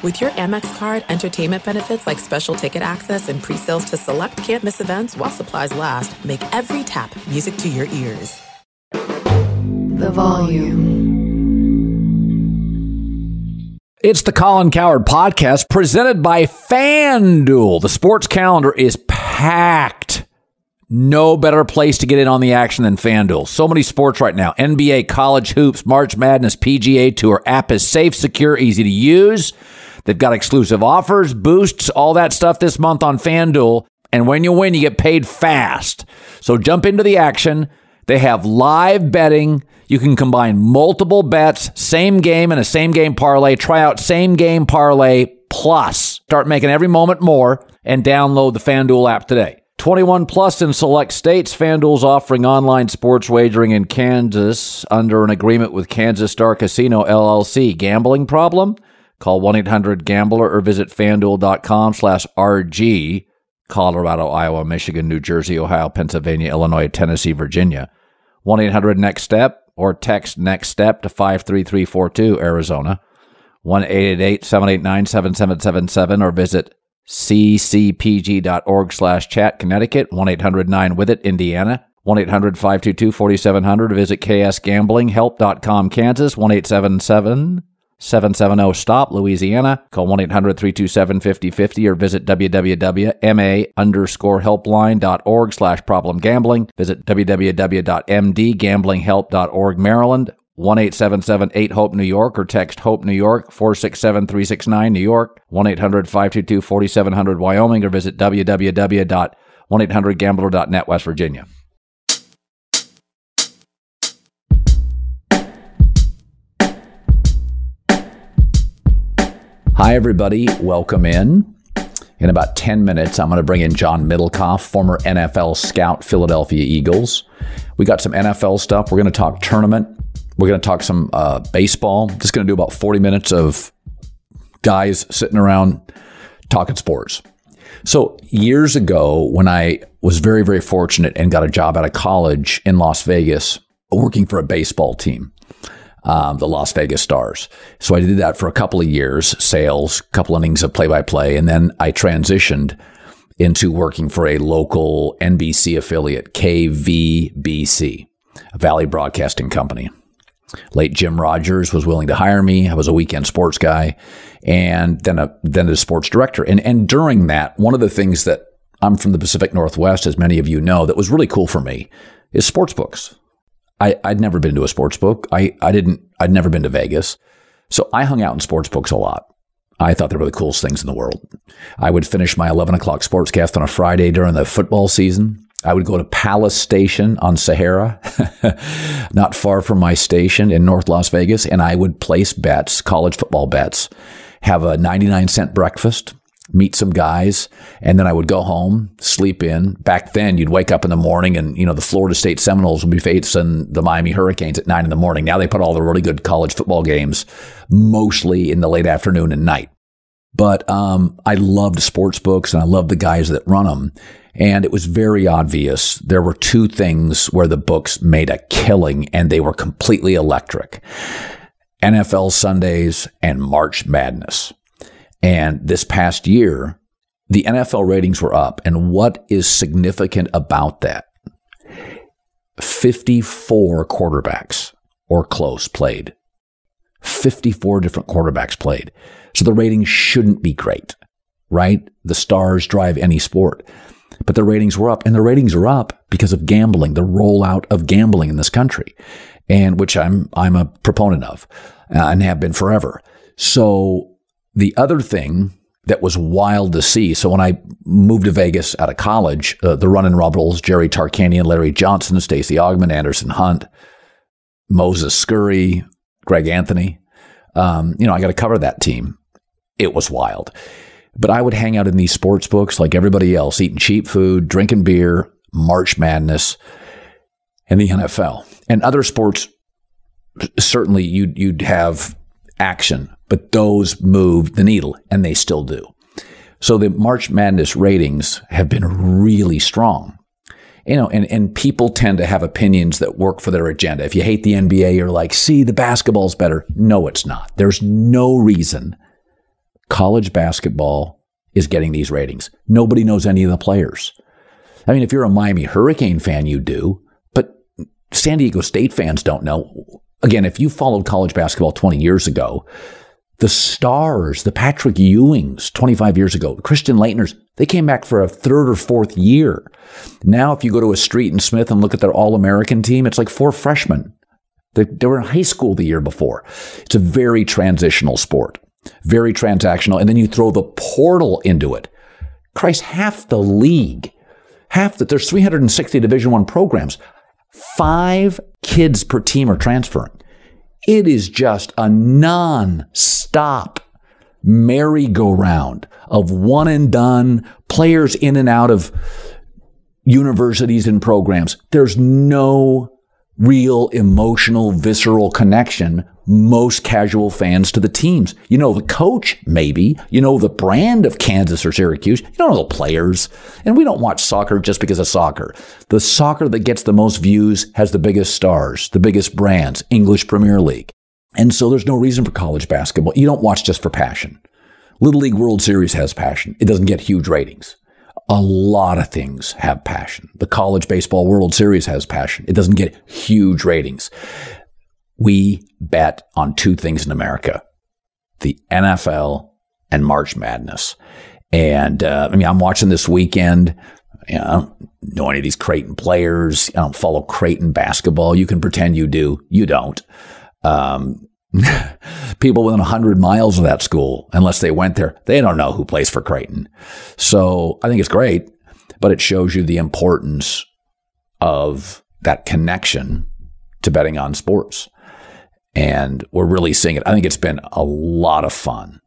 With your Amex card, entertainment benefits like special ticket access and pre-sales to select campus events while supplies last, make every tap music to your ears. The volume. It's the Colin Cowherd podcast presented by FanDuel. The sports calendar is packed. No better place to get in on the action than FanDuel. So many sports right now NBA, college hoops, March Madness, PGA Tour. App is safe, secure, easy to use. They've got exclusive offers, boosts, all that stuff this month on FanDuel. And when you win, you get paid fast. So jump into the action. They have live betting. You can combine multiple bets, same game and a same game parlay. Try out same game parlay plus. Start making every moment more and download the FanDuel app today. 21 plus in select states. FanDuel's offering online sports wagering in Kansas under an agreement with Kansas Star Casino LLC. Gambling problem? Call 1-800-GAMBLER or visit fanduel.com slash RG. Colorado, Iowa, Michigan, New Jersey, Ohio, Pennsylvania, Illinois, Tennessee, Virginia. 1-800-NEXT-STEP or text NEXT STEP to 53342 Arizona. 1-888-789-7777 or visit ccpg.org slash chat Connecticut, 1-800-9-WITH-IT Indiana, 1-800-522-4700 visit ksgamblinghelp.com Kansas, 1-877 770 STOP Louisiana. Call 1 800 327 5050 or visit www.ma underscore helpline.org slash problem gambling. Visit www.mdgamblinghelp.org Maryland. 1 877 HOPE New York or text HOPE New York 467 369 New York. 1 800 522 4700 Wyoming or visit www.1800gambler.net West Virginia. Hi, everybody. Welcome in. In about 10 minutes, I'm going to bring in John Middlekauff, former NFL scout, Philadelphia Eagles. We got some NFL stuff. We're going to talk tournament. We're going to talk some uh, baseball. Just going to do about 40 minutes of guys sitting around talking sports. So, years ago, when I was very, very fortunate and got a job out of college in Las Vegas, working for a baseball team, um, the Las Vegas Stars. So I did that for a couple of years, sales, couple innings of play by play, and then I transitioned into working for a local NBC affiliate, KVBC, a Valley Broadcasting Company. Late Jim Rogers was willing to hire me. I was a weekend sports guy, and then a then a sports director. And and during that, one of the things that I'm from the Pacific Northwest, as many of you know, that was really cool for me is sports books. I, I'd never been to a sports book. I, I didn't, I'd never been to Vegas. So I hung out in sports books a lot. I thought they were the coolest things in the world. I would finish my 11 o'clock sportscast on a Friday during the football season. I would go to Palace Station on Sahara, not far from my station in North Las Vegas, and I would place bets, college football bets, have a 99 cent breakfast, meet some guys, and then I would go home, sleep in. Back then, you'd wake up in the morning and, you know, the Florida State Seminoles would be facing the Miami Hurricanes at nine in the morning. Now they put all the really good college football games mostly in the late afternoon and night. But um, I loved sports books and I loved the guys that run them. And it was very obvious there were two things where the books made a killing and they were completely electric NFL Sundays and March Madness. And this past year, the NFL ratings were up. And what is significant about that? 54 quarterbacks or close played. 54 different quarterbacks played. So the ratings shouldn't be great, right? The stars drive any sport. But the ratings were up, and the ratings are up because of gambling, the rollout of gambling in this country, and which I'm I'm a proponent of, uh, and have been forever. So the other thing that was wild to see. So when I moved to Vegas out of college, uh, the running Rebels, Jerry Tarkanian, Larry Johnson, Stacey Augmon, Anderson Hunt, Moses Scurry, Greg Anthony. Um, you know, I got to cover that team. It was wild. But I would hang out in these sports books like everybody else, eating cheap food, drinking beer, March Madness, and the NFL. And other sports, certainly you'd, you'd have action but those moved the needle, and they still do. So the March Madness ratings have been really strong. You know, and, and people tend to have opinions that work for their agenda. If you hate the NBA, you're like, see, the basketball's better. No, it's not. There's no reason college basketball is getting these ratings. Nobody knows any of the players. I mean, if you're a Miami Hurricane fan, you do, but San Diego State fans don't know. Again, if you followed college basketball 20 years ago, the stars, the Patrick Ewings 25 years ago, Christian Laettners, they came back for a third or fourth year. Now, if you go to a Street & Smith and look at their All American team, it's like four freshmen. They, they were in high school the year before. It's a very transitional sport, very transactional. And then you throw the portal into it. Christ, half the league, half that there's 360 Division One programs. Five kids per team are transferring. It is just a non-stop merry-go-round of one and done players in and out of universities and programs. There's no real emotional, visceral connection most casual fans to the teams. You know the coach, maybe. You know the brand of Kansas or Syracuse. You don't know the players. And we don't watch soccer just because of soccer. The soccer that gets the most views has the biggest stars, the biggest brands, English Premier League. And so there's no reason for college basketball. You don't watch just for passion. Little League World Series has passion. It doesn't get huge ratings. A lot of things have passion. The College Baseball World Series has passion. It doesn't get huge ratings. We bet on two things in America the NFL and March Madness. And uh, I mean, I'm watching this weekend. You know, I don't know any of these Creighton players. I don't follow Creighton basketball. You can pretend you do. You don't. Um, people within 100 miles of that school, unless they went there, they don't know who plays for Creighton. So I think it's great, but it shows you the importance of that connection to betting on sports. And we're really seeing it. I think it's been a lot of fun.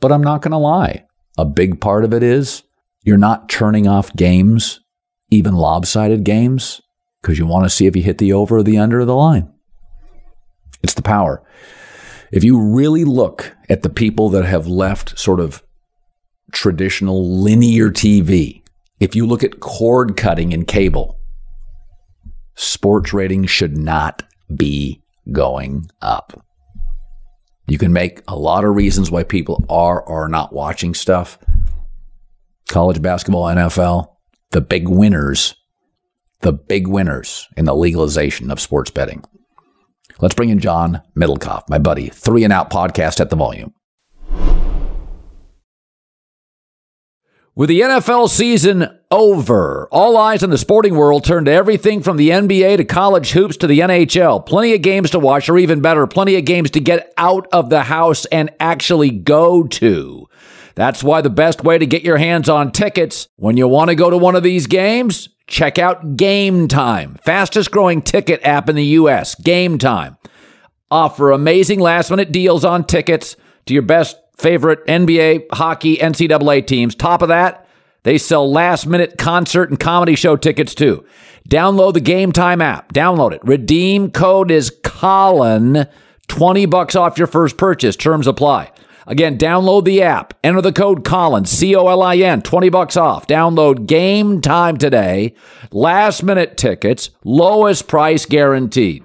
But I'm not going to lie. A big part of it is you're not turning off games, even lopsided games, because you want to see if you hit the over or the under of the line. It's the power. If you really look at the people that have left sort of traditional linear TV, if you look at cord cutting in cable, sports ratings should not be going up. You can make a lot of reasons why people are or are not watching stuff. College basketball, NFL, the big winners, the big winners in the legalization of sports betting. Let's bring in John Middlekauff, my buddy, Three and Out podcast at the volume. With the NFL season over, all eyes in the sporting world turned to everything from the NBA to college hoops to the NHL. Plenty of games to watch, or even better, plenty of games to get out of the house and actually go to. That's why the best way to get your hands on tickets when you want to go to one of these games, check out Game Time, fastest growing ticket app in the U.S. Game Time. Offer amazing last minute deals on tickets to your best favorite NBA, hockey, NCAA teams. Top of that, they sell last minute concert and comedy show tickets too. Download the Game Time app. Download it. Redeem code is Colin. 20 bucks off your first purchase. Terms apply. Again, download the app. Enter the code Colin, C O L I N, 20 bucks off. Download Game Time today. Last minute tickets, lowest price guaranteed.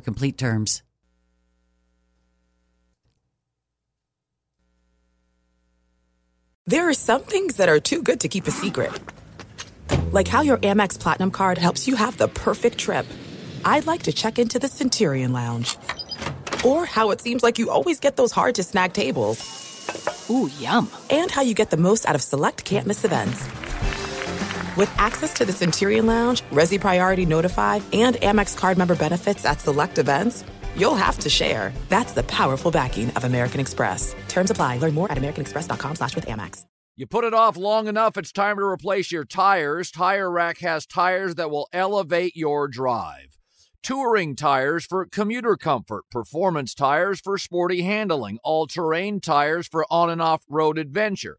complete terms. There are some things that are too good to keep a secret. Like how your Amex Platinum card helps you have the perfect trip. I'd like to check into the Centurion Lounge. Or how it seems like you always get those hard to snag tables. Ooh, yum. And how you get the most out of select can't miss events. With access to the Centurion Lounge, Resy Priority Notified, and Amex card member benefits at select events, you'll have to share. That's the powerful backing of American Express. Terms apply. Learn more at americanexpress.com slash with Amex. You put it off long enough, it's time to replace your tires. Tire Rack has tires that will elevate your drive. touring tires for commuter comfort, performance tires for sporty handling, all terrain tires for on and off road adventure.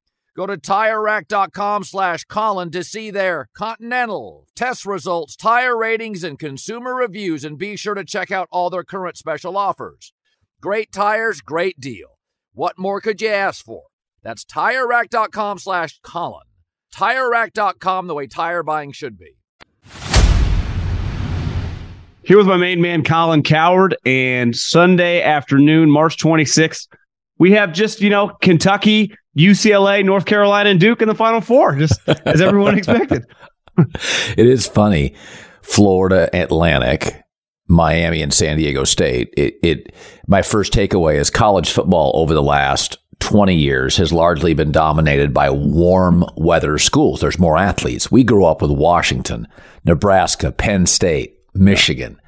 Go to TireRack.com slash Colin to see their Continental, test results, tire ratings, and consumer reviews, and be sure to check out all their current special offers. Great tires, great deal. What more could you ask for? That's TireRack.com slash Colin. TireRack.com, the way tire buying should be. Here with my main man, Colin Cowherd, and Sunday afternoon, March 26th, we have just, you know, Kentucky, UCLA, North Carolina, and Duke in the Final Four, just as everyone expected. it is funny. Florida Atlantic, Miami, and San Diego State. It, it my first takeaway is college football over the last 20 years has largely been dominated by warm weather schools. There's more athletes. We grew up with Washington, Nebraska, Penn State, Michigan.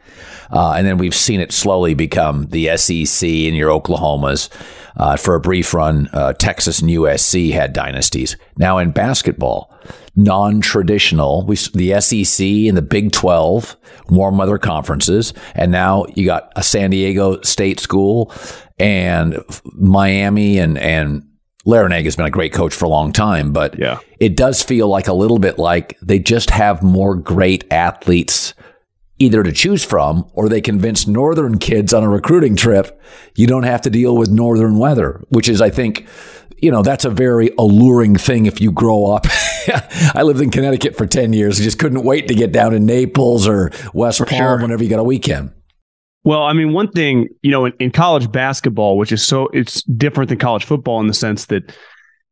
Uh, and then we've seen it slowly become the SEC and your Oklahomas. Uh, for a brief run, uh, Texas and USC had dynasties. Now in basketball, non-traditional, we, the SEC and the Big 12, warm weather conferences, and now you got a San Diego State school and Miami and and Larrañaga has been a great coach for a long time, but yeah. it does feel like a little bit like they just have more great athletes either to choose from or they convince northern kids on a recruiting trip you don't have to deal with northern weather which is i think you know that's a very alluring thing if you grow up. I lived in connecticut for 10 years. I just couldn't wait to get down to naples or west for palm sure. whenever you got a weekend. Well, I mean, one thing, you know, in, in, college basketball, which is so it's different than college football in the sense that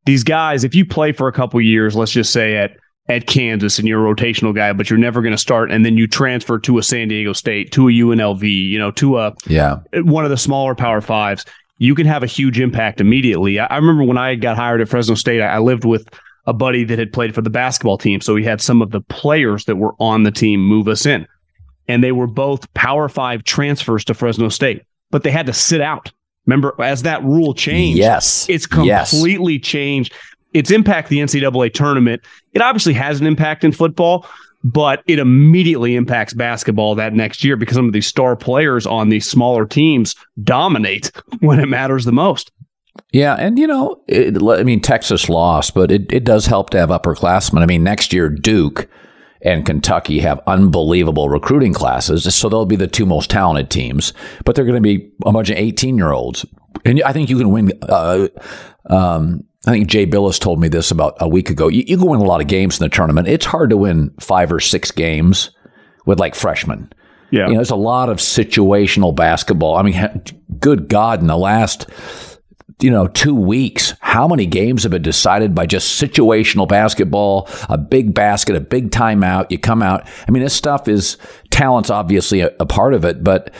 these guys, if you play for a couple years, let's just say at at Kansas and you're a rotational guy, but you're never going to start, and then you transfer to a San Diego State, to a UNLV, you know, to a yeah one of the smaller Power Fives, you can have a huge impact immediately. I, I remember when I got hired at Fresno State, I, I lived with a buddy that had played for the basketball team, so he had some of the players that were on the team move us in, and they were both Power Five transfers to Fresno State, but they had to sit out. Remember, as that rule changed, yes, it's completely yes. changed its impact the NCAA tournament, it obviously has an impact in football, but it immediately impacts basketball that next year because some of these star players on these smaller teams dominate when it matters the most. Yeah, and you know, it, I mean, Texas lost, but it, it does help to have upperclassmen. I mean, next year Duke and Kentucky have unbelievable recruiting classes, so they'll be the two most talented teams. But they're going to be a bunch of eighteen year olds, and I think you can win. Uh, um, I think Jay Bilas told me this about a week ago. You, you can win a lot of games in the tournament. It's hard to win five or six games with like freshmen. Yeah. You know, there's a lot of situational basketball. I mean, good God, in the last, you know, two weeks, how many games have been decided by just situational basketball, a big basket, a big timeout, you come out. I mean, this stuff is talent's obviously a, a part of it, but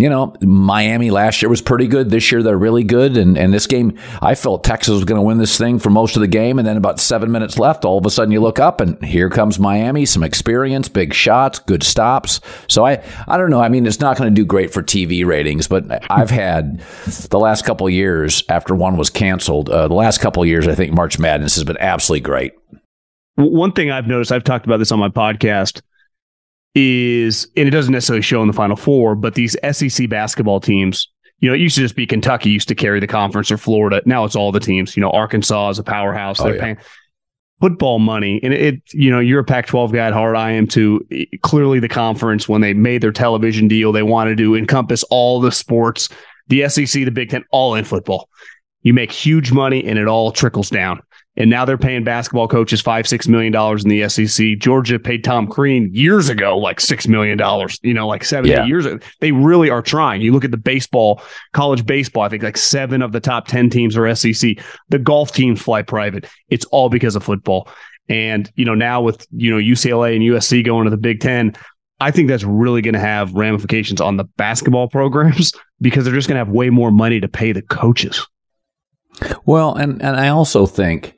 you know, Miami last year was pretty good. This year they're really good. And, and this game, I felt Texas was going to win this thing for most of the game. And then about seven minutes left, all of a sudden you look up and here comes Miami, some experience, big shots, good stops. So I, I don't know. I mean, it's not going to do great for TV ratings, but I've had the last couple years after one was canceled, uh, the last couple years, I think March Madness has been absolutely great. One thing I've noticed, I've talked about this on my podcast is, and it doesn't necessarily show in the Final Four, but these SEC basketball teams, you know, it used to just be Kentucky used to carry the conference or Florida. Now it's all the teams. You know, Arkansas is a powerhouse. Oh, They're yeah. paying football money, and it, you know, you're a Pac-12 guy at heart. I am too. Clearly, the conference when they made their television deal, they wanted to encompass all the sports, the SEC, the Big Ten, all in football. You make huge money, and it all trickles down and now they're paying basketball coaches five six million dollars in the SEC. Georgia paid Tom Crean years ago like six million dollars. You know, like seven yeah. years. Ago. They really are trying. You look at the baseball, college baseball. I think like seven of the top ten teams are SEC. The golf teams fly private. It's all because of football. And you know now with you know UCLA and USC going to the Big Ten, I think that's really going to have ramifications on the basketball programs because they're just going to have way more money to pay the coaches. Well, and and I also think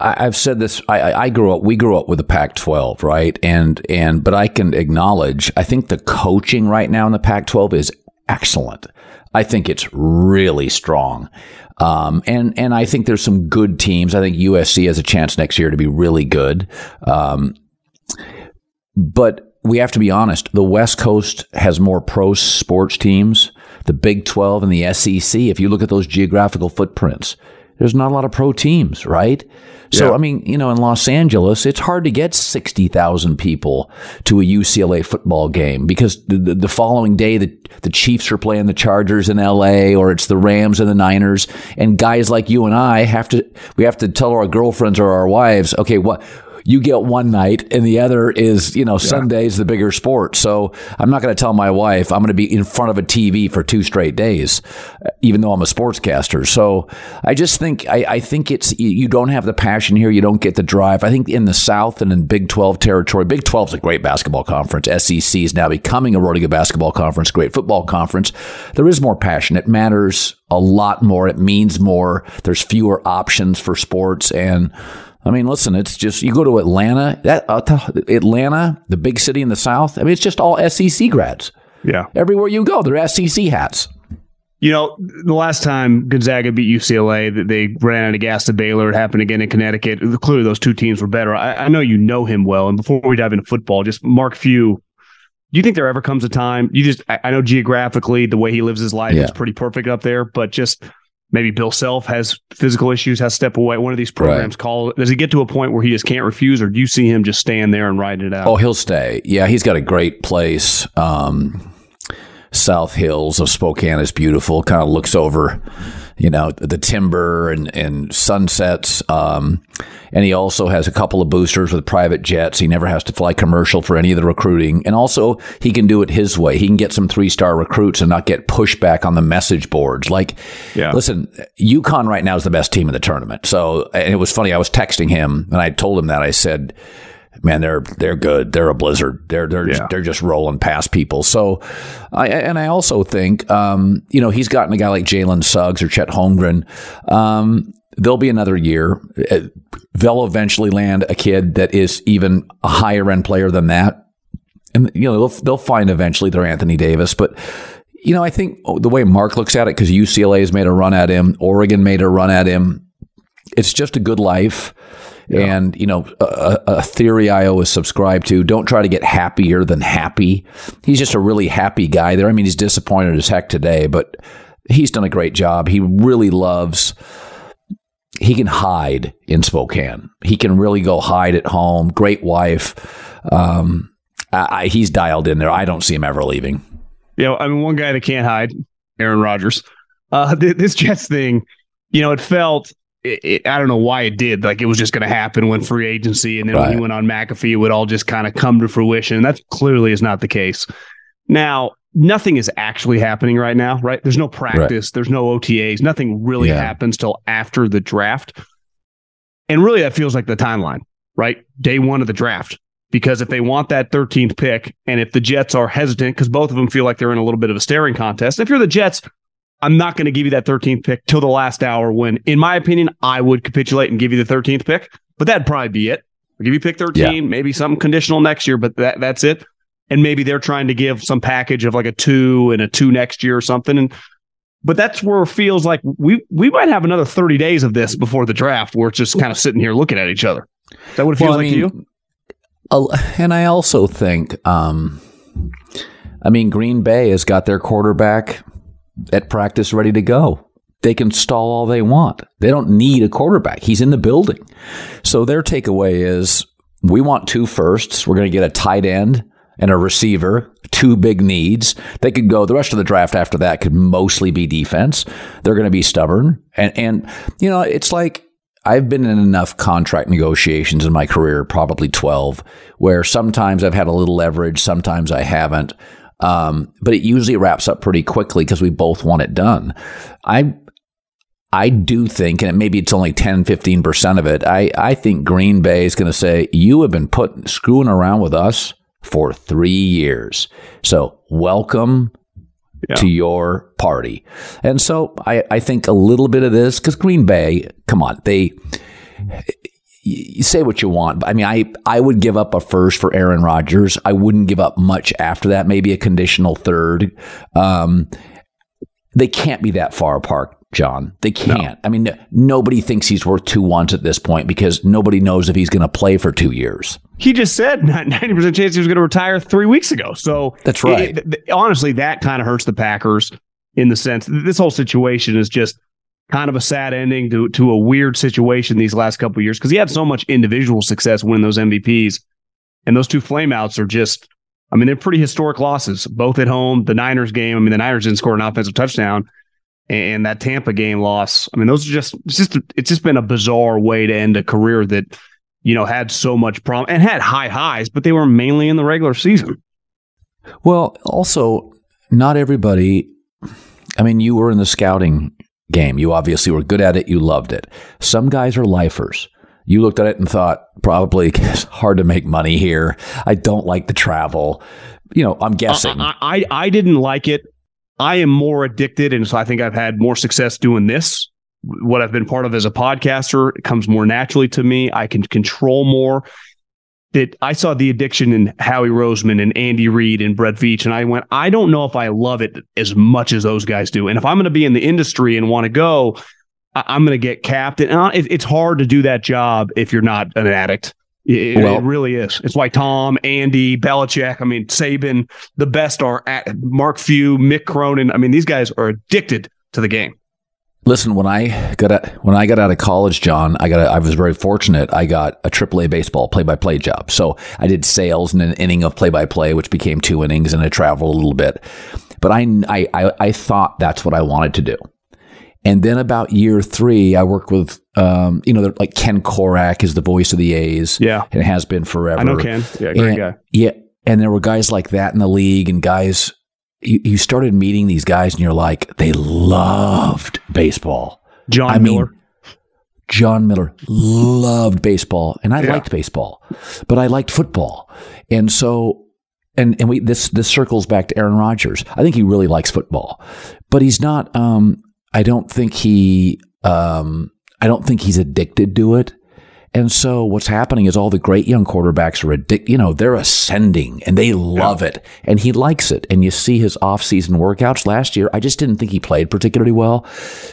I, have said this. I, I grew up. We grew up with the Pac-12, right? And and but I can acknowledge. I think the coaching right now in the Pac-12 is excellent. I think it's really strong. Um, and and I think there's some good teams. I think USC has a chance next year to be really good. Um, but we have to be honest. The West Coast has more pro sports teams. The Big 12 and the SEC. If you look at those geographical footprints, there's not a lot of pro teams, right? So, Yeah. I mean, you know, in Los Angeles, it's hard to get 60,000 people to a UCLA football game because the, the, the following day, the, the Chiefs are playing the Chargers in LA or it's the Rams and the Niners. And guys like you and I have to, we have to tell our girlfriends or our wives, okay, what, you get one night and the other is, you know, Sunday's the bigger sport. So I'm not going to tell my wife I'm going to be in front of a TV for two straight days, uh, even though I'm a sportscaster. So I just think, I, I think it's, you- you don't have the passion here. You don't get the drive. I think in the South and in Big 12 territory, Big 12 is a great basketball conference. SEC is now becoming a really good basketball conference, great football conference. There is more passion. It matters a lot more. It means more. There's fewer options for sports and, I mean, listen, it's just you go to Atlanta, that uh, Atlanta, the big city in the South. I mean, it's just all SEC grads. Yeah. Everywhere you go, they're SEC hats. You know, the last time Gonzaga beat UCLA, that they ran out of gas to Baylor. It happened again in Connecticut. Clearly, those two teams were better. I, I know you know him well. And before we dive into football, just Mark Few, do you think there ever comes a time? You just, I, I know geographically, the way he lives his life Yeah. is pretty perfect up there, but just maybe Bill Self has physical issues, has to step away. One of these programs call. Does he get to a point where he just can't refuse, or do you see him just stand there and riding it out? Oh, he'll stay. Yeah, he's got a great place. Um, South Hills of Spokane is beautiful. Kind of looks over, you know, the timber and, and sunsets. Um, and he also has a couple of boosters with private jets. He never has to fly commercial for any of the recruiting. And also, he can do it his way. He can get some three star recruits and not get pushback on the message boards. Like, Yeah. listen, UConn right now is the best team in the tournament. So, and it was funny. I was texting him and I told him that. I said, man, they're they're good. They're a blizzard. They're they're Yeah. they're just rolling past people. So, I and I also think, um, you know, he's gotten a guy like Jalen Suggs or Chet Holmgren. Um, there'll be another year. Uh, They'll eventually land a kid that is even a higher end player than that, and you know they'll they'll find eventually their Anthony Davis, but. You know, I think the way Mark looks at it, because UCLA has made a run at him, Oregon made a run at him. It's just a good life. And, you know, a, a theory I always subscribe to don't try to get happier than happy. He's just a really happy guy there. I mean, he's disappointed as heck today, but he's done a great job. He really loves, he can hide in Spokane. He can really go hide at home. Great wife. Um, I, he's dialed in there. I don't see him ever leaving. You know, I mean, one guy that can't hide, Aaron Rodgers. Uh, th- this Jets thing, you know, it felt. It, it, I don't know why it did. Like it was just going to happen when free agency, and then when Right. he went on McAfee, it would all just kind of come to fruition. And that clearly is not the case. Now, nothing is actually happening right now. Right? There's no practice. There's no OTAs. Nothing really Yeah. happens till after the draft. And really, that feels like the timeline, right? Day one of the draft. Because if they want that 13th pick, and if the Jets are hesitant, because both of them feel like they're in a little bit of a staring contest, if you're the Jets, I'm not going to give you that 13th pick till the last hour when, in my opinion, I would capitulate and give you the 13th pick, but that'd probably be it. I'll give you pick 13, maybe something conditional next year, but that, that's it. And maybe they're trying to give some package of like a two and a two next year or something. And but that's where it feels like we we might have another 30 days of this before the draft where it's just kind of sitting here looking at each other. Is that what it feels Well, I like to mean, you? And I also think, um, I mean, Green Bay has got their quarterback at practice ready to go. They can stall all they want. They don't need a quarterback. He's in the building. So their takeaway is we want two firsts. We're going to get a tight end and a receiver, two big needs. They could go the rest of the draft after that could mostly be defense. They're going to be stubborn. And, and, you know, it's like, I've been in enough contract negotiations in my career, probably 12, where sometimes I've had a little leverage, sometimes I haven't. Um, but it usually wraps up pretty quickly because we both want it done. I I do think, and maybe it's only 10, 15% of it, I, I think Green Bay is going to say, You have been put screwing around with us for three years. So welcome yeah. to your party. And so I, I think a little bit of this, because Green Bay, come on, they you say what you want. I mean, I, I would give up a first for Aaron Rodgers. I wouldn't give up much after that, maybe a conditional third. Um, they can't be that far apart, John. They can't. No. I mean, nobody thinks he's worth two ones at this point because nobody knows if he's going to play for two years. He just said not 90% chance he was going to retire three weeks ago. So that's right. It, it, honestly, that kind of hurts the Packers in the sense this whole situation is just kind of a sad ending to, to a weird situation these last couple years because he had so much individual success winning those MVPs. And those two flameouts are just, I mean, they're pretty historic losses, both at home. The Niners game, I mean, the Niners didn't score an offensive touchdown. And that Tampa game loss, I mean, those are just, it's just, it's just been a bizarre way to end a career that, you know, had so much problem and had high highs, but they were mainly in the regular season. Well, also, not everybody, I mean, you were in the scouting game. You obviously were good at it. You loved it. Some guys are lifers. You looked at it and thought, probably it's hard to make money here. I don't like the travel. You know, I'm guessing. I, I, I didn't like it. I am more addicted. And so I think I've had more success doing this. What I've been part of as a podcaster it comes more naturally to me. I can control more that I saw the addiction in Howie Roseman and Andy Reid and Brett Veach, and I went, I don't know if I love it as much as those guys do. And if I'm going to be in the industry and want to go, I'm going to get capped. And uh, it's hard to do that job if you're not an addict. It, well, it, really is. It's why Tom, Andy, Belichick, I mean, Saban, the best are at Mark Few, Mick Cronin. I mean, these guys are addicted to the game. Listen, when I got out, when I got out of college, John, I got a, I was very fortunate. I got a AAA baseball play-by-play job. So I did sales and an inning of play-by-play, which became two innings, and I traveled a little bit. But I, I, I thought that's what I wanted to do. And then about year three, I worked with, um, you know, like Ken Korach is the voice of the A's. Yeah. And it has been forever. I know Ken. Yeah, great and, guy. Yeah. And there were guys like that in the league and guys you, you started meeting these guys and you're like, they loved baseball. John I Miller. Mean, Jon Miller loved baseball and I yeah. liked baseball, but I liked football. And so and and we this this circles back to Aaron Rodgers. I think he really likes football, but he's not. Um, I don't think he. Um, I don't think he's addicted to it. And so what's happening is all the great young quarterbacks are addicted, you know, they're ascending and they love yeah. it and he likes it. And you see his off-season workouts last year. I just didn't think he played particularly well.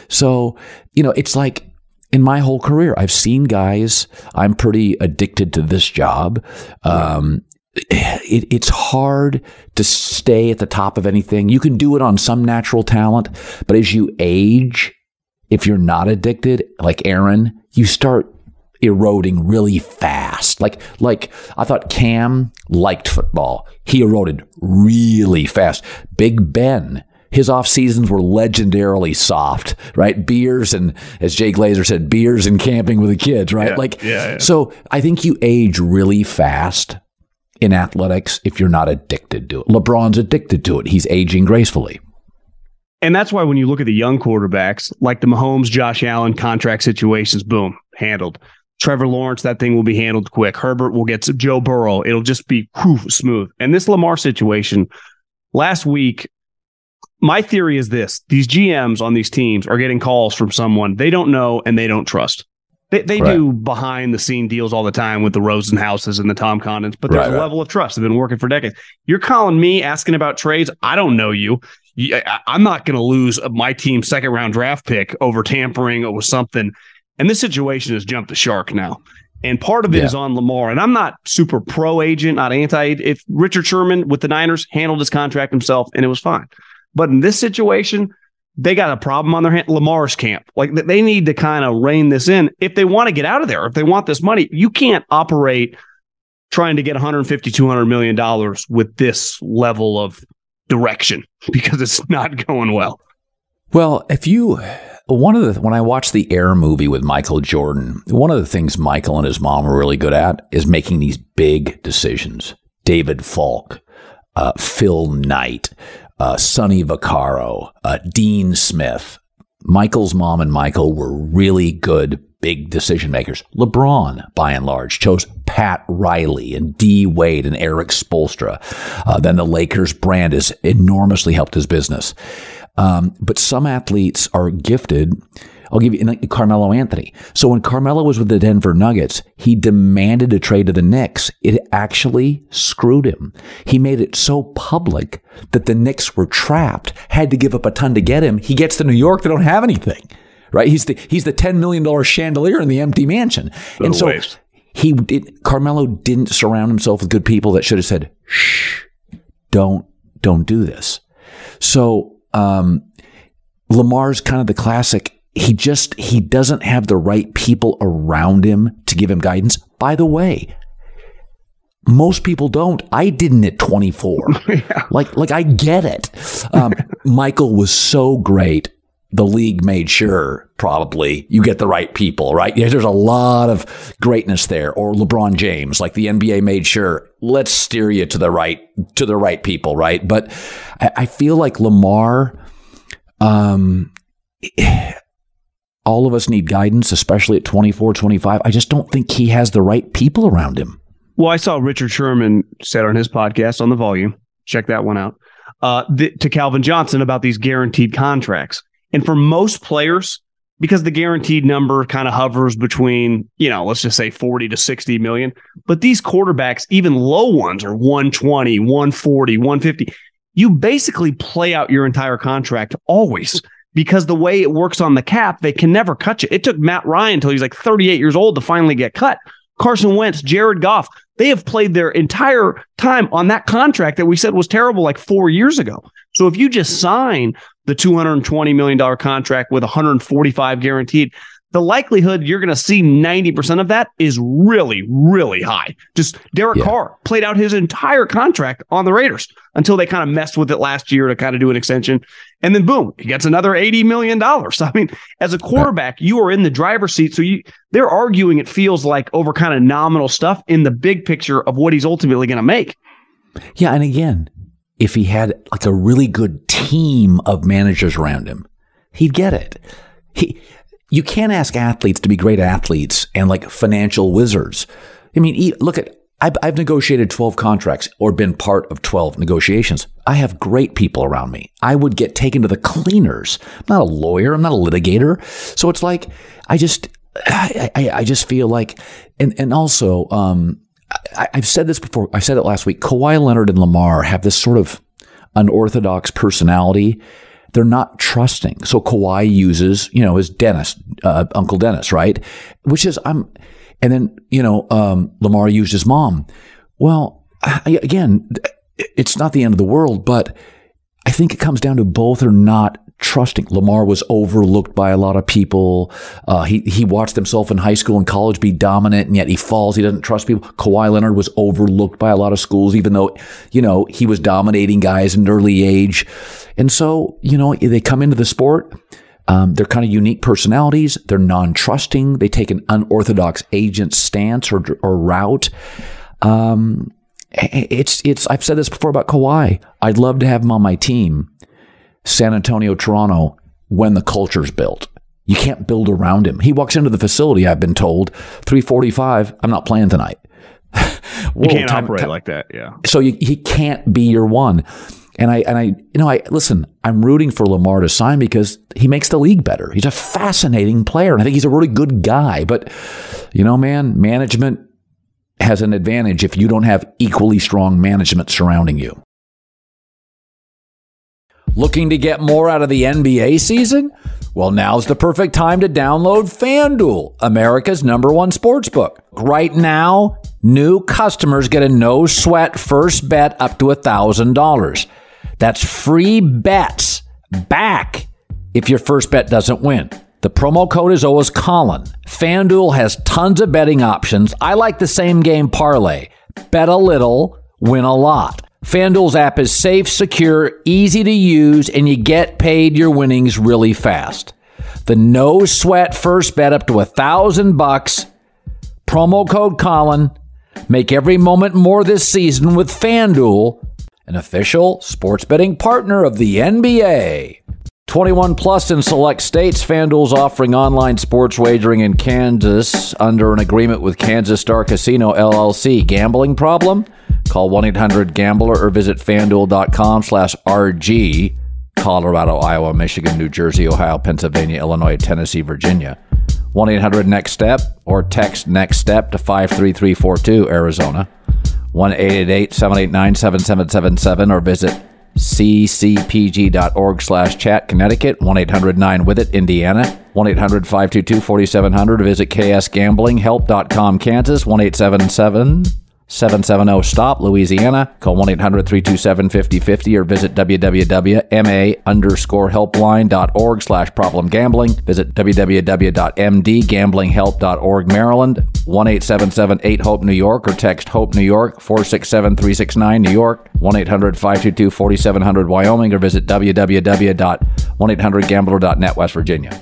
So, you know, it's like in my whole career, I've seen guys, I'm pretty addicted to this job. Um, it, it's hard to stay at the top of anything. You can do it on some natural talent, but as you age, if you're not addicted, like Aaron, you start eroding really fast. Like, like I thought Cam liked football. He eroded really fast. Big Ben, his off seasons were legendarily soft, right? Beers and, as Jay Glazer said, beers and camping with the kids, right? Yeah, like, yeah, yeah. so I think you age really fast in athletics if you're not addicted to it. LeBron's addicted to it. He's aging gracefully. And that's why when you look at the young quarterbacks, like the Mahomes, Josh Allen contract situations, boom, handled. Trevor Lawrence, that thing will be handled quick. Herbert will get some Joe Burrow. It'll just be whew, smooth. And this Lamar situation, last week, my theory is this these GMs on these teams are getting calls from someone they don't know and they don't trust. They, they right. do behind the scene deals all the time with the Rosenhauses and the Tom Condons, but there's right, a right. level of trust. They've been working for decades. You're calling me asking about trades. I don't know you. I'm not going to lose my team's second round draft pick over tampering or something and this situation has jumped the shark now. And part of it yeah. is on Lamar. And I'm not super pro agent, not anti. If Richard Sherman with the Niners handled his contract himself and it was fine. But in this situation, they got a problem on their hand. Lamar's camp. Like they need to kind of rein this in if they want to get out of there. If they want this money, you can't operate trying to get 150, 200 million dollars with this level of direction because it's not going well. Well, if you one of the when I watched the Air movie with Michael Jordan, one of the things Michael and his mom were really good at is making these big decisions. David Falk, uh, Phil Knight, uh, Sonny Vaccaro, uh, Dean Smith, Michael's mom and Michael were really good big decision makers. LeBron, by and large, chose Pat Riley and D Wade and Erik Spoelstra. Uh, then the Lakers brand has enormously helped his business. Um, but some athletes are gifted. I'll give you like Carmelo Anthony. So when Carmelo was with the Denver Nuggets, he demanded a trade to the Knicks. It actually screwed him. He made it so public that the Knicks were trapped, had to give up a ton to get him. He gets to New York, they don't have anything right? He's the he's the ten million dollar chandelier in the empty mansion, and so waste. he did. Carmelo didn't surround himself with good people that should have said, "Shh, don't don't do this." So um, Lamar's kind of the classic. He just he doesn't have the right people around him to give him guidance. By the way, most people don't. I didn't at 24. yeah. Like, like I get it. Um, Michael was so great the league made sure probably you get the right people, right? There's a lot of greatness there. Or LeBron James, like the NBA made sure, let's steer you to the right, to the right people, right? But I, feel like Lamar, um, all of us need guidance, especially at 24, 25. I just don't think he has the right people around him. Well, I saw Richard Sherman said on his podcast on the volume, check that one out, uh, th- to Calvin Johnson about these guaranteed contracts and for most players, because the guaranteed number kind of hovers between, you know, let's just say 40 to 60 million. But these quarterbacks, even low ones, are 120, 140, 150. You basically play out your entire contract always because the way it works on the cap, they can never cut you. It took Matt Ryan until he's like 38 years old to finally get cut. Carson Wentz, Jared Goff, they have played their entire time on that contract that we said was terrible like four years ago. So if you just sign the $220 million contract with 145 guaranteed, the likelihood you're going to see 90% of that is really, really high. Just Derek yeah. Carr played out his entire contract on the Raiders until they kind of messed with it last year to kind of do an extension. And then boom, he gets another $80 million. I mean, as a quarterback, you are in the driver's seat. So you, they're arguing it feels like over kind of nominal stuff in the big picture of what he's ultimately going to make. Yeah. And again, if he had like a really good team of managers around him, he'd get it. He, you can't ask athletes to be great athletes and like financial wizards. I mean, look at, I've, I've negotiated 12 contracts or been part of 12 negotiations. I have great people around me. I would get taken to the cleaners. I'm not a lawyer. I'm not a litigator. So it's like, I just, I, I, I just feel like, and, and also, um, I, have said this before. I said it last week. Kawhi Leonard and Lamar have this sort of unorthodox personality. They're not trusting. So Kawhi uses, you know, his Dennis, uh, Uncle Dennis, right? Which is, I'm, and then, you know, um, Lamar used his mom. Well, I, again, it's not the end of the world, but I think it comes down to both are not trusting. Lamar was overlooked by a lot of people. Uh, he he watched himself in high school and college be dominant, and yet he falls. He doesn't trust people. Kawhi Leonard was overlooked by a lot of schools, even though you know he was dominating guys in an early age. And so you know they come into the sport. Um, they're kind of unique personalities. They're non-trusting. They take an unorthodox agent stance or, or route. Um, it's it's. I've said this before about Kawhi. I'd love to have him on my team San Antonio, Toronto, when the culture's built. You can't build around him. He walks into the facility, I've been told, 345, I'm not playing tonight. Whoa, you can't time, operate time. like that, yeah. So you, he can't be your one. And I and I you know I listen, I'm rooting for Lamar to sign because he makes the league better. He's a fascinating player and I think he's a really good guy, but you know man, management has an advantage if you don't have equally strong management surrounding you. Looking to get more out of the NBA season? Well, now's the perfect time to download FanDuel, America's number one sports book. Right now, new customers get a no sweat first bet up to $1,000. That's free bets back if your first bet doesn't win. The promo code is always Colin. FanDuel has tons of betting options. I like the same game parlay. Bet a little, win a lot. FanDuel's app is safe, secure, easy to use, and you get paid your winnings really fast. The no sweat first bet up to a thousand bucks. Promo code Colin. Make every moment more this season with FanDuel, an official sports betting partner of the NBA. 21 plus in select states. FanDuel's offering online sports wagering in Kansas under an agreement with Kansas Star Casino LLC. Gambling problem? Call 1-800-GAMBLER or visit fanduel.com slash RG. Colorado, Iowa, Michigan, New Jersey, Ohio, Pennsylvania, Illinois, Tennessee, Virginia. 1-800-NEXT-STEP or text NEXT STEP to 53342 Arizona. 1-888-789-7777 or visit ccpg.org slash chat Connecticut, 1-800-9-WITH-IT Indiana, 1-800-522-4700 visit ksgamblinghelp.com Kansas, 1-877 770 STOP, Louisiana. Call 1 800 327 5050 or visit www.ma underscore helpline.org slash problem gambling. Visit www.mdgamblinghelp.org, Maryland. 1 877 8 HOPE New York or text HOPE New York 467 369 New York. 1 800 522 4700 Wyoming or visit www.1800gambler.net West Virginia.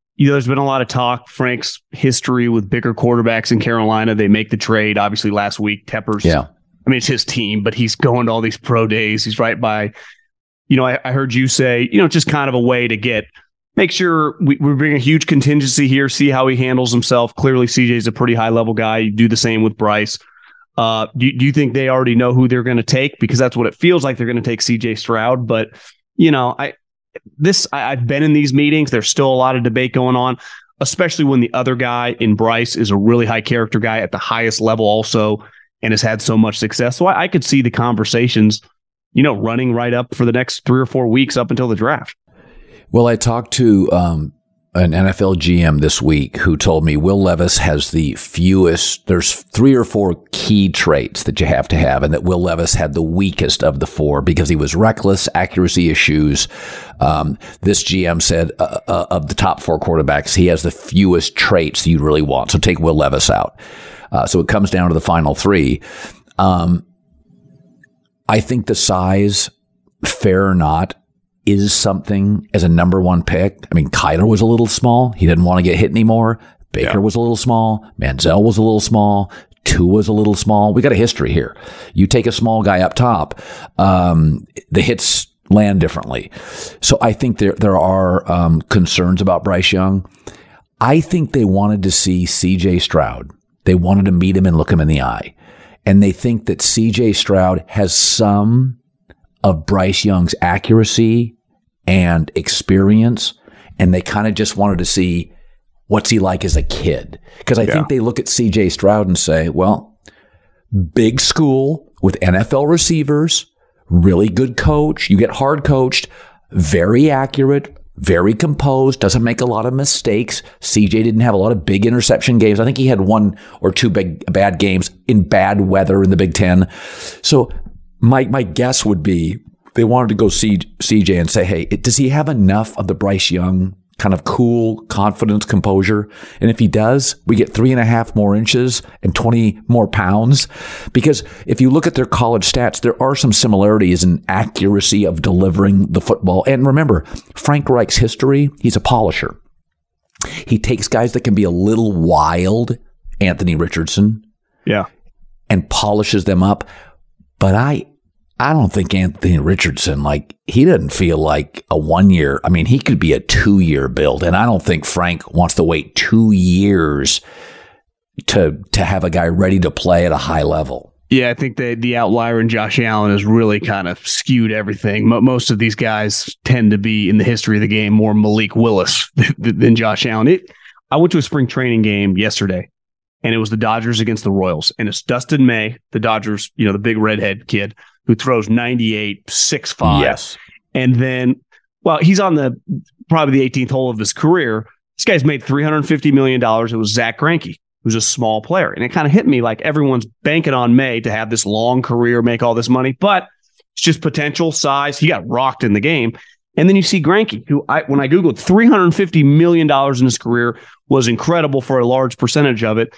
you know, there's been a lot of talk. Frank's history with bigger quarterbacks in Carolina. They make the trade. Obviously, last week, Teppers. Yeah. I mean, it's his team, but he's going to all these pro days. He's right by. You know, I, I heard you say, you know, just kind of a way to get make sure we, we bring a huge contingency here, see how he handles himself. Clearly, CJ's a pretty high level guy. You do the same with Bryce. Uh, do, do you think they already know who they're going to take? Because that's what it feels like they're going to take CJ Stroud. But you know, I this I, I've been in these meetings. There's still a lot of debate going on, especially when the other guy in Bryce is a really high character guy at the highest level, also, and has had so much success. So I, I could see the conversations, you know, running right up for the next three or four weeks up until the draft. Well, I talked to um, an NFL GM this week who told me Will Levis has the fewest, there's three or four key traits that you have to have, and that Will Levis had the weakest of the four because he was reckless, accuracy issues. Um, this GM said uh, uh, of the top four quarterbacks, he has the fewest traits you really want. So take Will Levis out. Uh, so it comes down to the final three. Um, I think the size, fair or not, is something as a number one pick. I mean, Kyler was a little small. He didn't want to get hit anymore. Baker yeah. was a little small. Manziel was a little small. Tua was a little small. We got a history here. You take a small guy up top, um, the hits land differently. So I think there there are um, concerns about Bryce Young. I think they wanted to see C.J. Stroud. They wanted to meet him and look him in the eye, and they think that C.J. Stroud has some of Bryce Young's accuracy and experience. And they kind of just wanted to see what's he like as a kid. Because I yeah. think they look at CJ Stroud and say, well, big school with NFL receivers, really good coach. You get hard coached, very accurate, very composed, doesn't make a lot of mistakes. CJ didn't have a lot of big interception games. I think he had one or two big bad games in bad weather in the Big Ten. So my my guess would be they wanted to go see CJ and say, hey, does he have enough of the Bryce Young kind of cool confidence, composure. And if he does, we get three and a half more inches and 20 more pounds. Because if you look at their college stats, there are some similarities in accuracy of delivering the football. And remember, Frank Reich's history, he's a polisher. He takes guys that can be a little wild, Anthony Richardson. Yeah. And polishes them up. But I, I don't think Anthony Richardson, like, he doesn't feel like a one year. I mean, he could be a two year build. And I don't think Frank wants to wait two years to, to have a guy ready to play at a high level. Yeah, I think the the outlier in Josh Allen has really kind of skewed everything. Most of these guys tend to be in the history of the game more Malik Willis than Josh Allen. It, I went to a spring training game yesterday, and it was the Dodgers against the Royals, and it's Dustin May, the Dodgers, you know, the big redhead kid who throws 98, 6 5. Yes. And then, well, he's on the probably the 18th hole of his career. This guy's made $350 million. It was Zack Greinke, who's a small player. And it kind of hit me like everyone's banking on May to have this long career, make all this money, but it's just potential size. He got rocked in the game. And then you see Granke, who I, when I Googled $350 million in his career was incredible for a large percentage of it.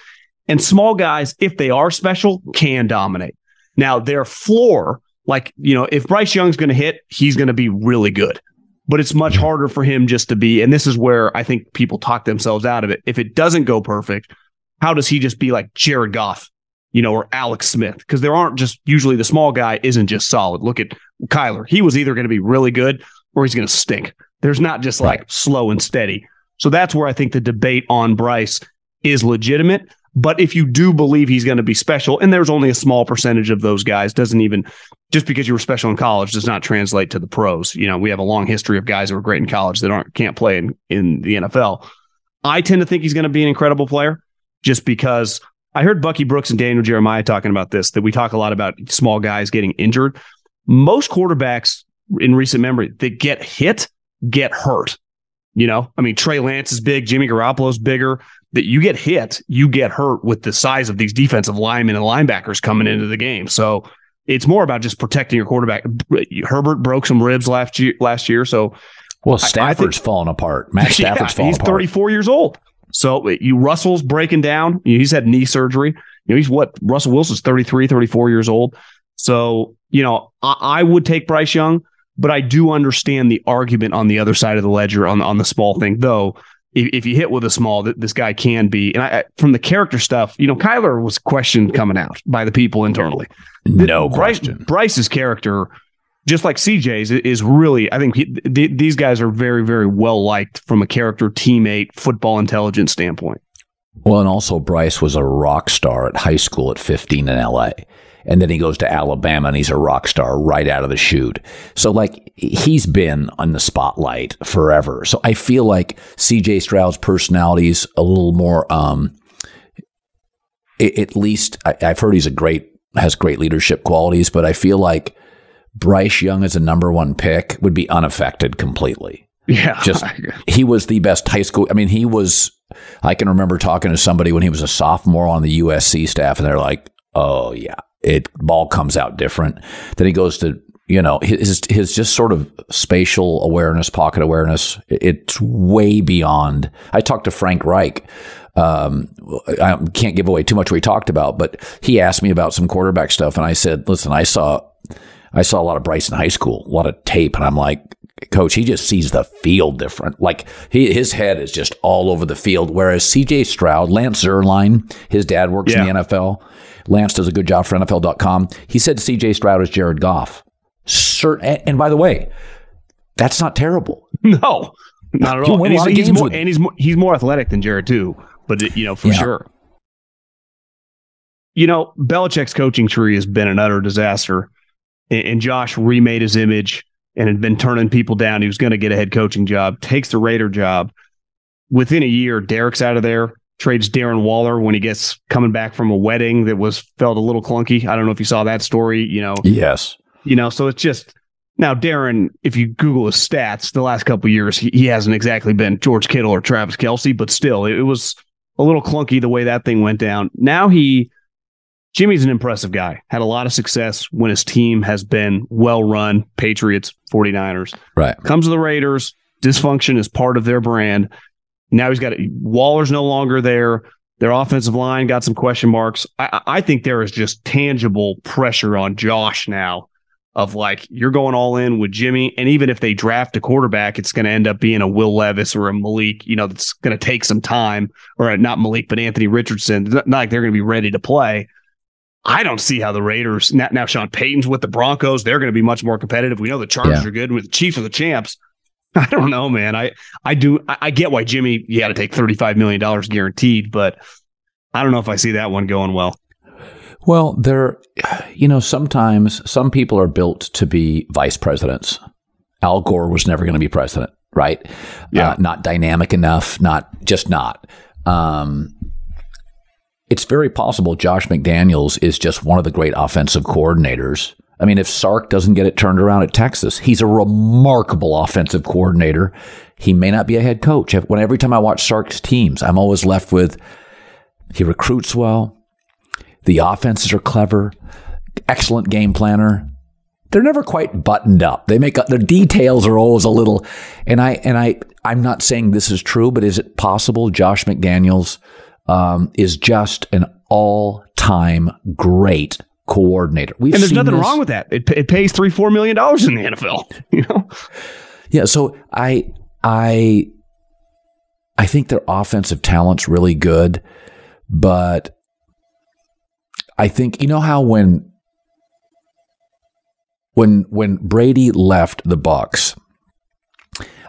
And small guys, if they are special, can dominate. Now, their floor, like, you know, if Bryce Young's going to hit, he's going to be really good. But it's much harder for him just to be. And this is where I think people talk themselves out of it. If it doesn't go perfect, how does he just be like Jared Goff, you know, or Alex Smith? Because there aren't just usually the small guy isn't just solid. Look at Kyler. He was either going to be really good or he's going to stink. There's not just like slow and steady. So that's where I think the debate on Bryce is legitimate. But if you do believe he's going to be special, and there's only a small percentage of those guys, doesn't even just because you were special in college does not translate to the pros. You know, we have a long history of guys who are great in college that aren't can't play in, in the NFL. I tend to think he's going to be an incredible player just because I heard Bucky Brooks and Daniel Jeremiah talking about this, that we talk a lot about small guys getting injured. Most quarterbacks in recent memory that get hit get hurt. You know, I mean, Trey Lance is big, Jimmy Garoppolo's bigger that you get hit, you get hurt with the size of these defensive linemen and linebackers coming into the game. So it's more about just protecting your quarterback. Herbert broke some ribs last year. Last year, so well, Stafford's think, falling apart. Matt Stafford's yeah, falling he's apart. He's 34 years old. So you Russell's breaking down. He's had knee surgery. You know, he's what Russell Wilson's 33, 34 years old. So, you know, I, I would take Bryce Young, but I do understand the argument on the other side of the ledger on on the small thing, though if, if you hit with a small, that this guy can be. And I, from the character stuff, you know, Kyler was questioned coming out by the people internally. No Bryce, question. Bryce's character, just like CJ's, is really. I think he, th- these guys are very, very well liked from a character, teammate, football intelligence standpoint. Well, and also Bryce was a rock star at high school at 15 in LA and then he goes to Alabama and he's a rock star right out of the chute. So like he's been on the spotlight forever. So I feel like CJ Stroud's personality is a little more um at least I, I've heard he's a great has great leadership qualities, but I feel like Bryce Young as a number one pick would be unaffected completely. Yeah. Just he was the best high school. I mean, he was I can remember talking to somebody when he was a sophomore on the USC staff and they're like, "Oh yeah, it ball comes out different. Then he goes to you know his his just sort of spatial awareness, pocket awareness. It's way beyond. I talked to Frank Reich. Um, I can't give away too much what he talked about, but he asked me about some quarterback stuff, and I said, "Listen, I saw I saw a lot of Bryce in high school, a lot of tape, and I'm like." Coach, he just sees the field different. Like he, his head is just all over the field. Whereas C.J. Stroud, Lance Zierlein, his dad works yeah. in the NFL. Lance does a good job for NFL.com. He said CJ Stroud is Jared Goff. and by the way, that's not terrible. No, not at all. And he's, he's more, and he's more, he's more athletic than Jared too. But you know for yeah. sure. You know, Belichick's coaching tree has been an utter disaster, and Josh remade his image and had been turning people down. He was going to get a head coaching job. Takes the Raider job. Within a year, Derek's out of there. Trades Darren Waller when he gets coming back from a wedding that was felt a little clunky. I don't know if you saw that story. You know, yes, you know, so it's just now Darren. If you Google his stats, the last couple years he, he hasn't exactly been George Kittle or Travis Kelce, but still, it, it was a little clunky the way that thing went down. Now he. Jimmy's an impressive guy. Had a lot of success when his team has been well run. Patriots, 49ers. Right. Comes to the Raiders. Dysfunction is part of their brand. Now he's got Waller's no longer there. Their offensive line got some question marks. I, I think there is just tangible pressure on Josh now of like you're going all in with Jimmy, and even if they draft a quarterback, it's going to end up being a Will Levis or a Malik. You know, that's going to take some time, or not Malik, but Anthony Richardson. Not like they're going to be ready to play. I don't see how the Raiders now, now Sean Payton's with the Broncos. They're going to be much more competitive. We know the Chargers yeah. are good. With the Chiefs are the champs. I don't know, man. I I do I, I get why Jimmy you got to take thirty five million dollars guaranteed, but I don't know if I see that one going well. Well, there, you know, sometimes some people are built to be vice presidents. Al Gore was never going to be president, right? Yeah, uh, not dynamic enough, not just not. Um, it's very possible Josh McDaniels is just one of the great offensive coordinators I mean, if Sark doesn't get it turned around at Texas, he's a remarkable offensive coordinator. He may not be a head coach. When every time I watch Sark's teams, I'm always left with he recruits well, the offenses are clever, excellent game planner. They're never quite buttoned up. They make the details are always a little. And I and I I'm not saying this is true, but is it possible Josh McDaniels um, is just an all time great coordinator. We've and there's nothing this. wrong with that. It, it pays three, four million dollars in the NFL. You know. Yeah. So I I I think their offensive talent's really good, but I think you know how when when when Brady left the Bucs,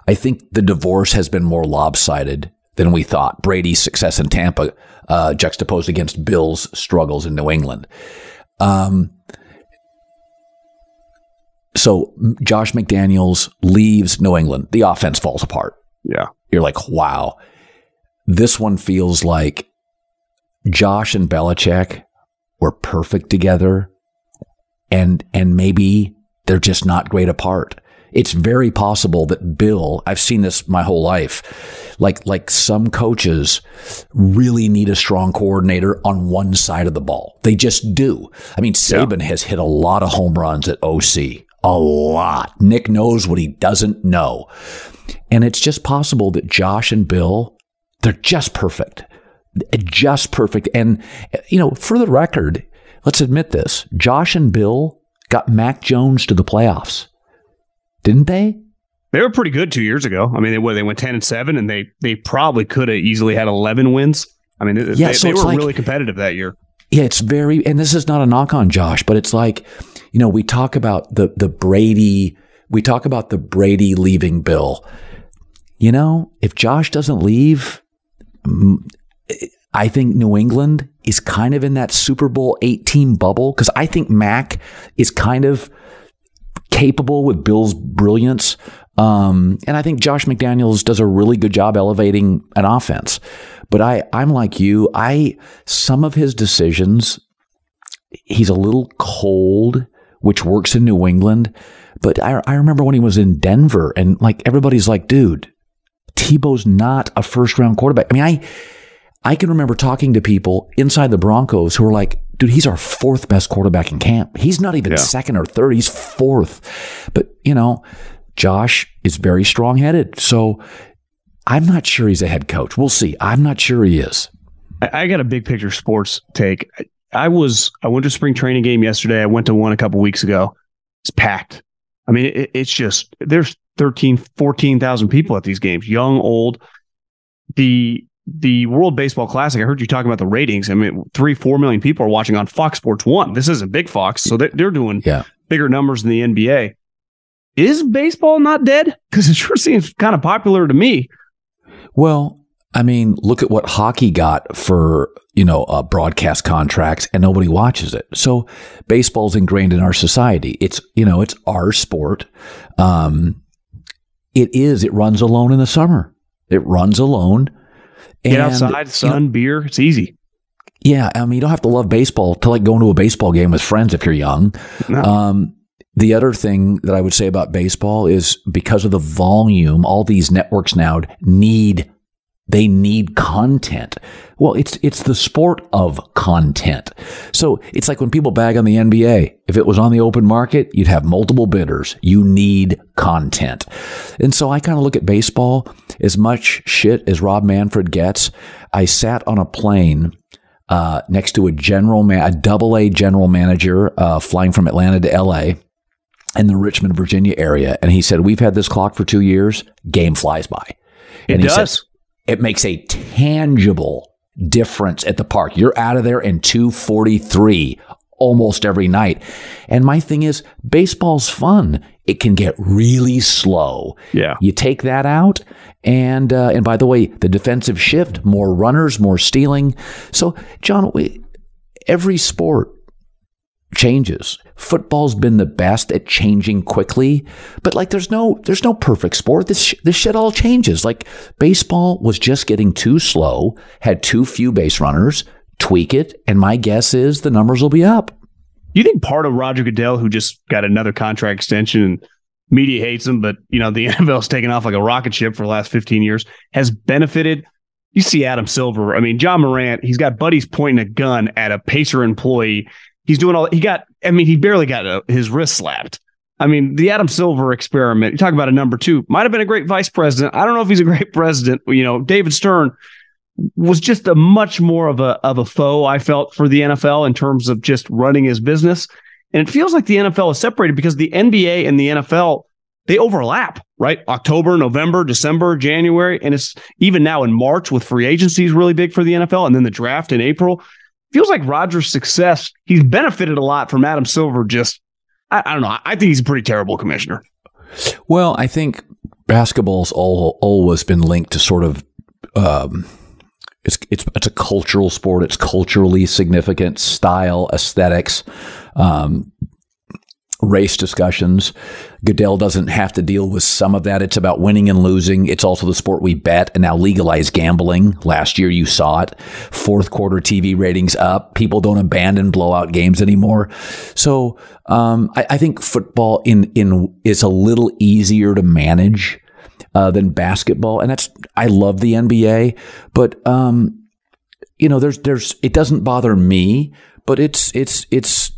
I think the divorce has been more lopsided than we thought. Brady's success in Tampa uh, juxtaposed against Bill's struggles in New England. Um, so Josh McDaniels leaves New England. The offense falls apart. Yeah. You're like, wow. This one feels like Josh and Belichick were perfect together and and maybe they're just not great apart it's very possible that Bill, I've seen this my whole life, like like some coaches really need a strong coordinator on one side of the ball. They just do. I mean, Saban yeah. has hit a lot of home runs at OC. A lot. Nick knows what he doesn't know. And it's just possible that Josh and Bill, they're just perfect. Just perfect. And, you know, for the record, let's admit this Josh and Bill got Mac Jones to the playoffs didn't they? They were pretty good two years ago. I mean, they, they went ten and seven, and they they probably could have easily had eleven wins. I mean, yeah, they, so they were like, really competitive that year. Yeah, it's very, and this is not a knock on Josh, but it's like, you know, we talk about the the Brady, we talk about the Brady leaving Bill. You know, if Josh doesn't leave, I think New England is kind of in that Super Bowl 18 bubble because I think Mac is kind of capable with Bill's brilliance. Um, and I think Josh McDaniels does a really good job elevating an offense. But I, I'm like you. I some of his decisions, he's a little cold, which works in New England. But I, I remember when he was in Denver, and like everybody's like, dude, Tebow's not a first round quarterback. I mean, I I can remember talking to people inside the Broncos who were like, dude, he's our fourth best quarterback in camp. He's not even yeah. second or third, he's fourth. But, you know, Josh is very strong headed. So I'm not sure he's a head coach. We'll see. I'm not sure he is. I, got a big picture sports take. I, I was, I went to spring training game yesterday. I went to one a couple weeks ago. It's packed. I mean, it, it's just, there's 13, 14,000 people at these games, young, old. The the World Baseball Classic, I heard you talking about the ratings. I mean, three, four million people are watching on Fox Sports One. This isn't big Fox, so they're doing yeah. bigger numbers than the NBA. Is baseball not dead? Because it sure seems kind of popular to me. Well, I mean, look at what hockey got for you know uh, broadcast contracts, and nobody watches it. So baseball's ingrained in our society. It's you know it's our sport. Um, it is. It runs alone in the summer. It runs alone Get and, outside, sun, you know, beer. It's easy. Yeah, I mean, you don't have to love baseball to like going to a baseball game with friends if you're young. No. Um, the other thing that I would say about baseball is because of the volume, all these networks now need they need content. Well, it's it's the sport of content. So it's like when people bag on the NBA. If it was on the open market, you'd have multiple bidders. You need content. And so I kind of look at baseball as much shit as Rob Manfred gets. I sat on a plane uh, next to a general man, a double A general manager uh, flying from Atlanta to L.A. in the Richmond, Virginia area, and he said, "We've had this clock for two years. Game flies by." And it does. Said, it makes a tangible difference at the park. You're out of there in 243 almost every night. And my thing is, baseball's fun. It can get really slow. Yeah. You take that out, and uh, and by the way, the defensive shift, more runners, more stealing. So, John, we, every sport changes. Football's been the best at changing quickly, but like there's no there's no perfect sport. This sh- this shit all changes. Like baseball was just getting too slow, had too few base runners. Tweak it, and my guess is the numbers will be up. You think part of Roger Goodell, who just got another contract extension, and media hates him, but you know the NFL's taken off like a rocket ship for the last 15 years, has benefited you see Adam Silver. I mean, Ja Morant, he's got buddies pointing a gun at a Pacer employee He's doing all he got. I mean, he barely got a, his wrist slapped. I mean, the Adam Silver experiment. You talk about a number two. Might have been a great vice president. I don't know if he's a great president. You know, David Stern was just a much more of a of a foe. I felt for the NFL in terms of just running his business. And it feels like the NFL is separated because the NBA and the NFL they overlap, right? October, November, December, January, and it's even now in March with free agency is really big for the NFL, and then the draft in April feels like Rodgers' success, he's benefited a lot from Adam Silver. Just, I, I don't know. I think he's a pretty terrible commissioner. Well, I think basketball's all, always been linked to sort of, um, it's, it's, it's a cultural sport. It's culturally significant, style, aesthetics. Um, race discussions. Goodell doesn't have to deal with some of that. It's about winning and losing. It's also the sport we bet and now legalize gambling. Last year you saw it. Fourth quarter TV ratings up. People don't abandon blowout games anymore. So um, I, I, think football in in is a little easier to manage uh, than basketball, and that's I love the NBA, but um, you know there's there's it doesn't bother me, but it's it's it's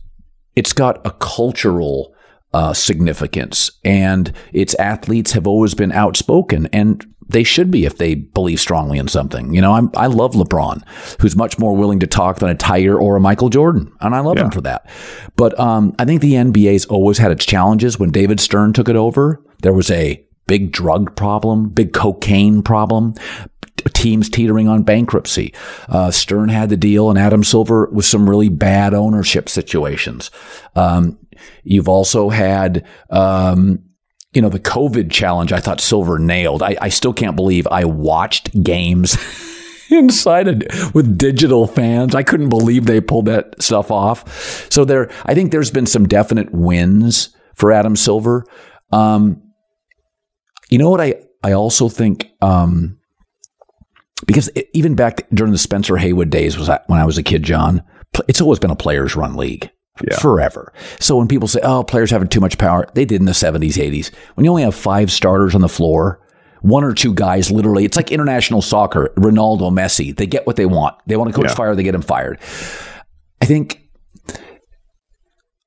it's got a cultural uh, significance, and its athletes have always been outspoken, and they should be if they believe strongly in something. You know, I'm, i love LeBron, who's much more willing to talk than a Tiger or a Michael Jordan, and I love yeah. him for that. But um, I think the NBA's always had its challenges. When David Stern took it over, there was a big drug problem, big cocaine problem teams teetering on bankruptcy. Uh, Stern had the deal, and Adam Silver with some really bad ownership situations. Um, you've also had. Um, you know, the COVID challenge, I thought Silver nailed. I, I still can't believe I watched games inside of, with digital fans. I couldn't believe they pulled that stuff off. So there, I think there's been some definite wins for Adam Silver. Um, you know what I, I also think, um, because it, even back during the Spencer Haywood days was when I was a kid, John, it's always been a players run league. Yeah. Forever. So when people say, oh, players having too much power, they did in the 70s, 80s. When you only have five starters on the floor, one or two guys literally, it's like international soccer, Ronaldo, Messi, they get what they want. They want to coach yeah. fire, they get him fired. I think,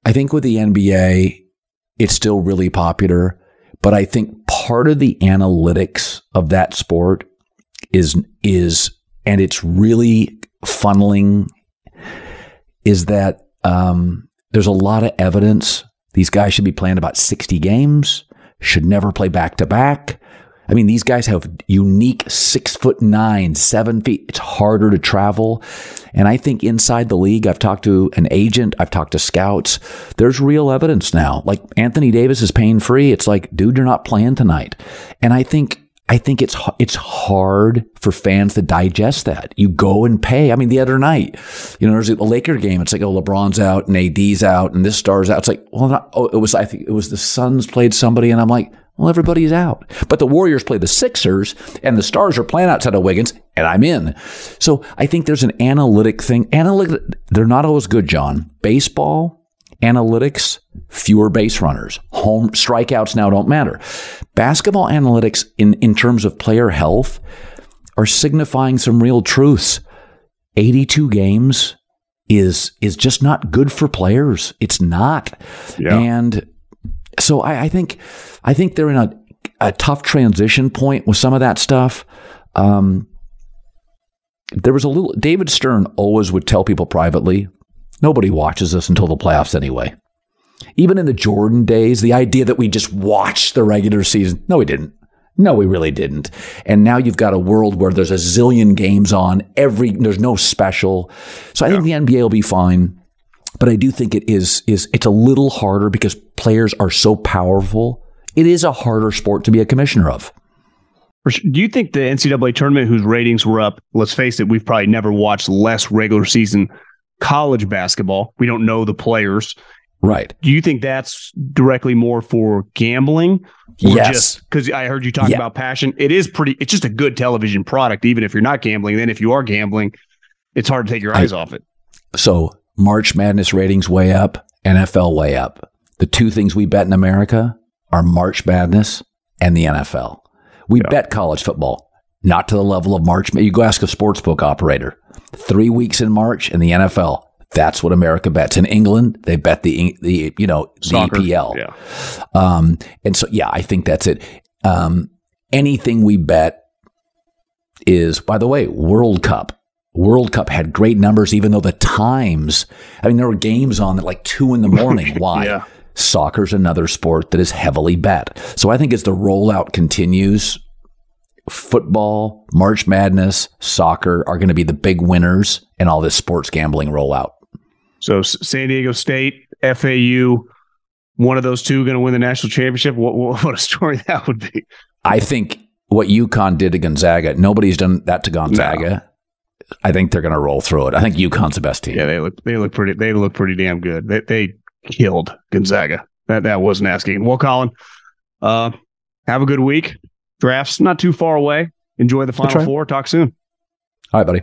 I think with the NBA, it's still really popular, but I think part of the analytics of that sport is is and it's really funneling is that um, there's a lot of evidence. These guys should be playing about 60 games should never play back to back. I mean these guys have unique six foot nine seven feet. It's harder to travel. And i think inside the league i've talked to an agent i've talked to scouts. There's real evidence now. Like anthony davis is pain free it's like dude you're not playing tonight. And i think I think it's it's hard for fans to digest that. You go and pay. I mean, the other night, you know, there's a Laker game. It's like, oh, LeBron's out and AD's out and this star's out. It's like, well, not, oh, it was I think it was the Suns played somebody, and I'm like, Well, everybody's out. But the Warriors play the Sixers, and the Stars are playing outside of Wiggins, and I'm in. So I think there's an analytic thing. Analytic, they're not always good, John. Baseball, analytics, fewer base runners. Home strikeouts now don't matter. Basketball analytics, in, in terms of player health, are signifying some real truths. 82 games is is just not good for players. It's not. Yeah. And so I, I think I think they're in a, a tough transition point with some of that stuff. Um, there was a little David Stern always would tell people privately, nobody watches us until the playoffs anyway. Even in the Jordan days, the idea that we just watched the regular season, no, we didn't. No, we really didn't. And now you've got a world where there's a zillion games on every. There's no special. So I think the NBA will be fine, but I do think it is is it's a little harder because players are so powerful. It is a harder sport to be a commissioner of. Do you think the NCAA tournament, whose ratings were up, let's face it, we've probably never watched less regular season college basketball. We don't know the players. Right. Do you think that's directly more for gambling? Or Yes. Because I heard you talk Yeah. about passion. It is pretty, it's just a good television product, even if you're not gambling. Then if you are gambling, it's hard to take your eyes off it. So March Madness ratings way up, NFL way up. The two things we bet in America are March Madness and the NFL. We bet college football, not to the level of March. You go ask a sportsbook operator. Three weeks in March in the NFL. That's what America bets. In England, they bet the the you know the Soccer. EPL. Yeah. Um, and so, yeah, I think that's it. Um, anything we bet is, by the way, World Cup. World Cup had great numbers, even though the times, I mean, there were games on at like two in the morning. Why? Yeah. Soccer's another sport that is heavily bet. So I think as the rollout continues, football, March Madness, soccer are going to be the big winners in all this sports gambling rollout. So San Diego State, FAU, one of those two going to win the national championship. What, what, what a story that would be. I think what UConn did to Gonzaga, nobody's done that to Gonzaga. I think they're going to roll through it. I think UConn's the best team. Yeah, they look they look pretty they look pretty damn good. They they killed Gonzaga. That that wasn't asking. Well, Colin, uh, have a good week. Drafts not too far away. Enjoy the final right. four. Talk soon. All right, buddy.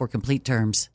for complete terms.